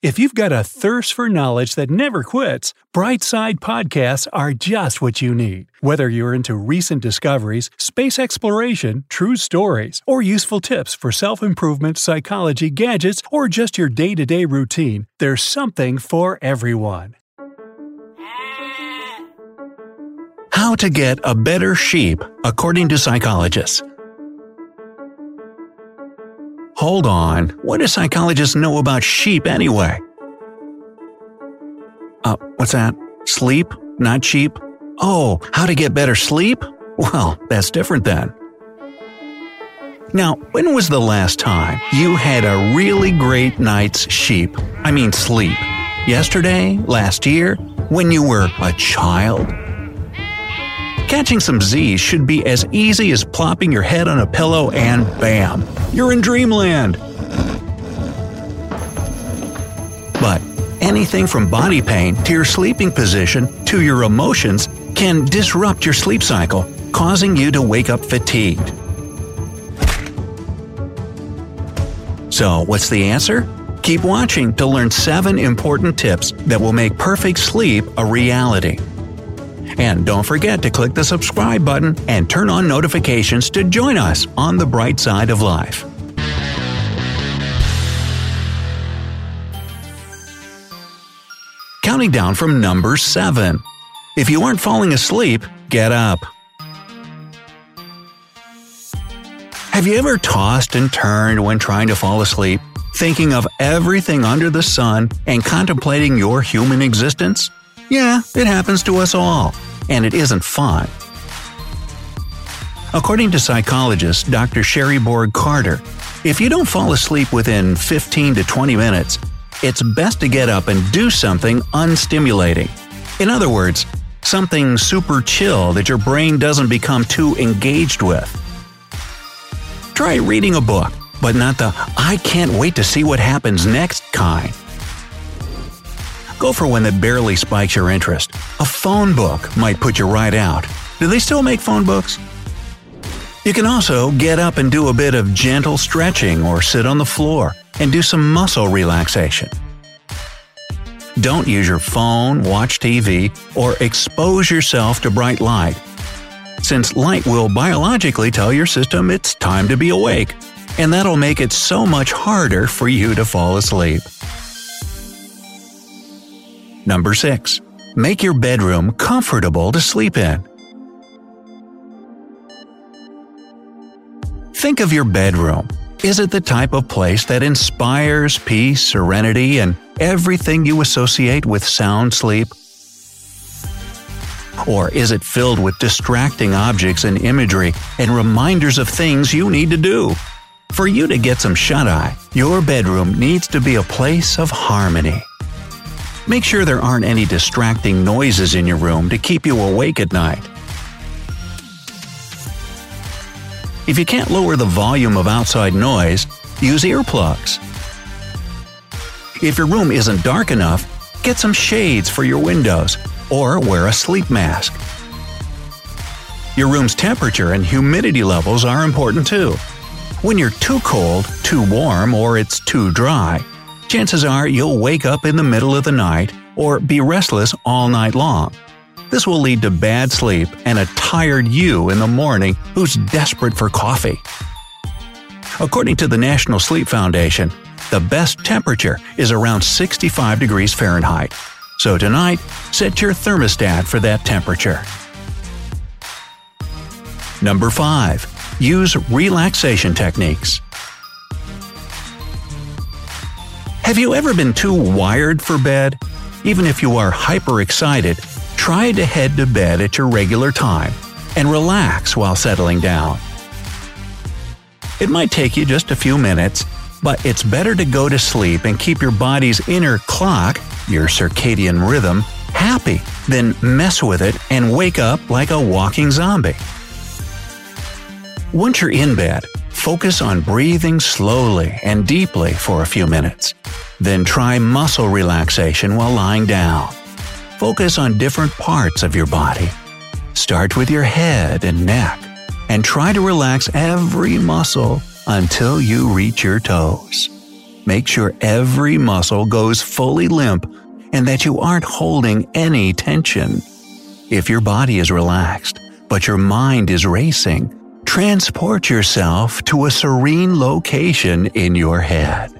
If you've got a thirst for knowledge that never quits, Brightside Podcasts are just what you need. Whether you're into recent discoveries, space exploration, true stories, or useful tips for self improvement, psychology, gadgets, or just your day to day routine, there's something for everyone. How to get a better sheep, according to psychologists. Hold on, what do psychologists know about sheep anyway? Uh, what's that? Sleep, not sheep? Oh, how to get better sleep? Well, that's different then. Now, when was the last time you had a really great night's sheep? I mean, sleep. Yesterday? Last year? When you were a child? Catching some Z's should be as easy as plopping your head on a pillow and bam, you're in dreamland. But anything from body pain to your sleeping position to your emotions can disrupt your sleep cycle, causing you to wake up fatigued. So, what's the answer? Keep watching to learn 7 important tips that will make perfect sleep a reality. And don't forget to click the subscribe button and turn on notifications to join us on the bright side of life. Counting down from number 7. If you aren't falling asleep, get up. Have you ever tossed and turned when trying to fall asleep, thinking of everything under the sun and contemplating your human existence? Yeah, it happens to us all, and it isn't fun. According to psychologist Dr. Sherrie Bourg Carter, if you don't fall asleep within 15 to 20 minutes, it's best to get up and do something unstimulating. In other words, something super chill that your brain doesn't become too engaged with. Try reading a book, but not the I can't wait to see what happens next kind. Go for one that barely spikes your interest. A phone book might put you right out. Do they still make phone books? You can also get up and do a bit of gentle stretching or sit on the floor and do some muscle relaxation. Don't use your phone, watch TV, or expose yourself to bright light, since light will biologically tell your system it's time to be awake, and that'll make it so much harder for you to fall asleep. Number 6. Make your bedroom comfortable to sleep in. Think of your bedroom. Is it the type of place that inspires peace, serenity, and everything you associate with sound sleep? Or is it filled with distracting objects and imagery and reminders of things you need to do? For you to get some shut eye, your bedroom needs to be a place of harmony. Make sure there aren't any distracting noises in your room to keep you awake at night. If you can't lower the volume of outside noise, use earplugs. If your room isn't dark enough, get some shades for your windows or wear a sleep mask. Your room's temperature and humidity levels are important too. When you're too cold, too warm, or it's too dry, chances are you'll wake up in the middle of the night or be restless all night long. This will lead to bad sleep and a tired you in the morning who's desperate for coffee. According to the National Sleep Foundation, the best temperature is around 65 degrees Fahrenheit. So tonight, set your thermostat for that temperature. Number 5. Use relaxation techniques. Have you ever been too wired for bed? Even if you are hyper excited, try to head to bed at your regular time and relax while settling down. It might take you just a few minutes, But it's better to go to sleep and keep your body's inner clock, your circadian rhythm, happy than mess with it and wake up like a walking zombie. Once you're in bed, focus on breathing slowly and deeply for a few minutes. Then try muscle relaxation while lying down. Focus on different parts of your body. Start with your head and neck, and try to relax every muscle until you reach your toes. Make sure every muscle goes fully limp and that you aren't holding any tension. If your body is relaxed, but your mind is racing, transport yourself to a serene location in your head.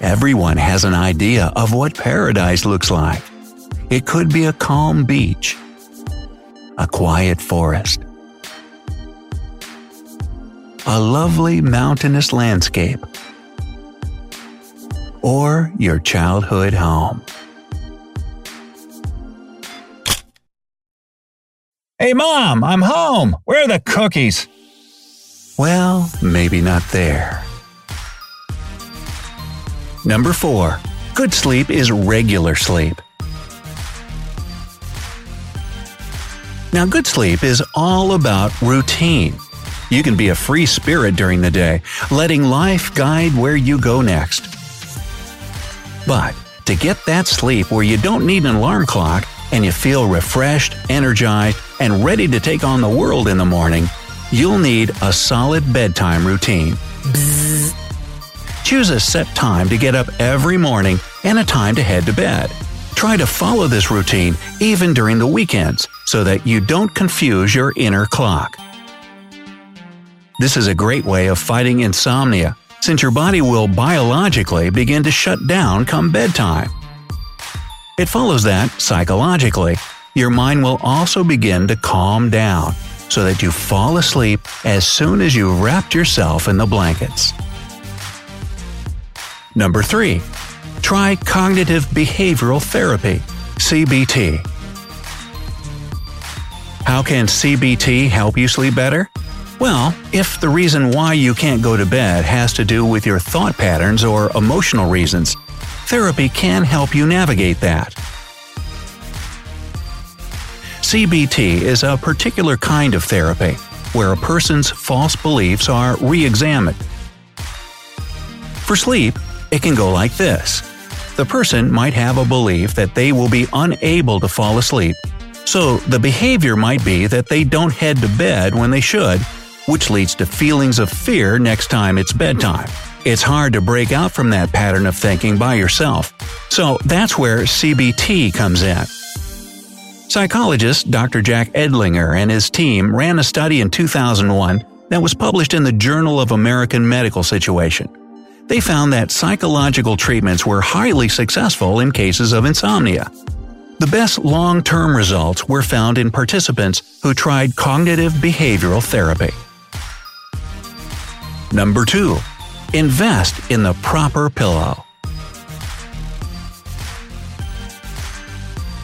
Everyone has an idea of what paradise looks like. It could be a calm beach, a quiet forest, a lovely mountainous landscape, or your childhood home. Hey, Mom, I'm home. Where are the cookies? Well, maybe not there. Number 4. Good sleep is regular sleep. Now, good sleep is all about routine. You can be a free spirit during the day, letting life guide where you go next. But to get that sleep where you don't need an alarm clock and you feel refreshed, energized, and ready to take on the world in the morning, you'll need a solid bedtime routine. Bzz. Choose a set time to get up every morning and a time to head to bed. Try to follow this routine even during the weekends so that you don't confuse your inner clock. This is a great way of fighting insomnia, since your body will biologically begin to shut down come bedtime. It follows that, psychologically, your mind will also begin to calm down so that you fall asleep as soon as you've wrapped yourself in the blankets. Number 3. Try cognitive behavioral therapy, CBT. How can CBT help you sleep better? Well, if the reason why you can't go to bed has to do with your thought patterns or emotional reasons, therapy can help you navigate that. CBT is a particular kind of therapy where a person's false beliefs are re examined. For sleep, it can go like this the person might have a belief that they will be unable to fall asleep, so the behavior might be that they don't head to bed when they should, which leads to feelings of fear next time it's bedtime. It's hard to break out from that pattern of thinking by yourself, so that's where CBT comes in. Psychologist Dr. Jack Edinger and his team ran a study in 2001 that was published in the Journal of American Medical Association. They found that psychological treatments were highly successful in cases of insomnia. The best long term results were found in participants who tried cognitive behavioral therapy. Number 2. Invest in the proper pillow.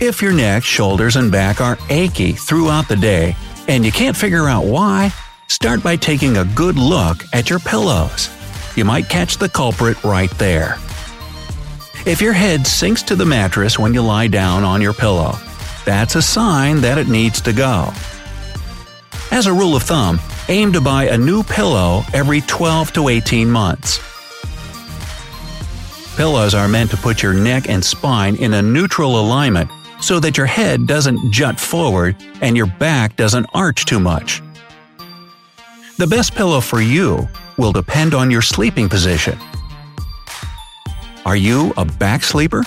If your neck, shoulders, and back are achy throughout the day and you can't figure out why, start by taking a good look at your pillows. You might catch the culprit right there. If your head sinks to the mattress when you lie down on your pillow, that's a sign that it needs to go. As a rule of thumb, aim to buy a new pillow every 12 to 18 months. Pillows are meant to put your neck and spine in a neutral alignment so that your head doesn't jut forward and your back doesn't arch too much. The best pillow for you will depend on your sleeping position. Are you a back sleeper?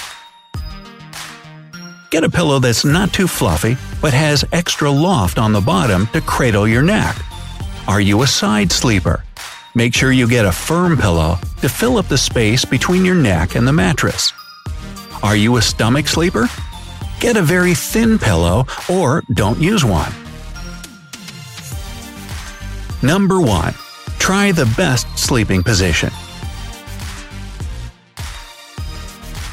Get a pillow that's not too fluffy but has extra loft on the bottom to cradle your neck. Are you a side sleeper? Make sure you get a firm pillow to fill up the space between your neck and the mattress. Are you a stomach sleeper? Get a very thin pillow or don't use one. Number 1. Try the best sleeping position.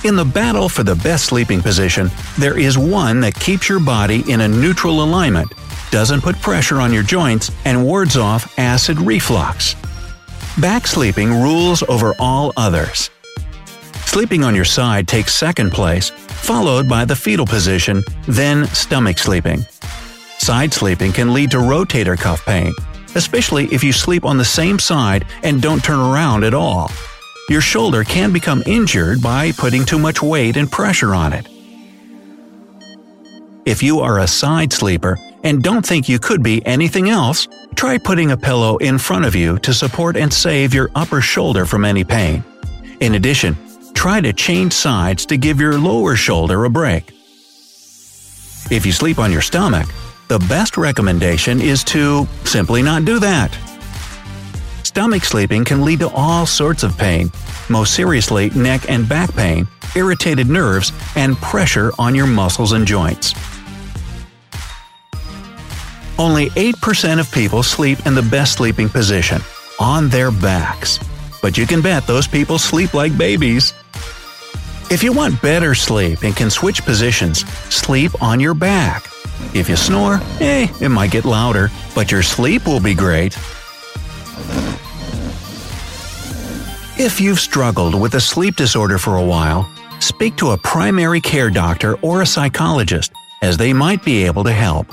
In the battle for the best sleeping position, there is one that keeps your body in a neutral alignment, doesn't put pressure on your joints, and wards off acid reflux. Back sleeping rules over all others. Sleeping on your side takes second place, followed by the fetal position, then stomach sleeping. Side sleeping can lead to rotator cuff pain, especially if you sleep on the same side and don't turn around at all. Your shoulder can become injured by putting too much weight and pressure on it. If you are a side sleeper and don't think you could be anything else, try putting a pillow in front of you to support and save your upper shoulder from any pain. In addition, try to change sides to give your lower shoulder a break. If you sleep on your stomach, the best recommendation is to simply not do that. Stomach sleeping can lead to all sorts of pain, most seriously neck and back pain, irritated nerves, and pressure on your muscles and joints. Only 8% of people sleep in the best sleeping position, on their backs. But you can bet those people sleep like babies. If you want better sleep and can switch positions, sleep on your back. If you snore, eh, it might get louder, but your sleep will be great. If you've struggled with a sleep disorder for a while, speak to a primary care doctor or a psychologist, as they might be able to help.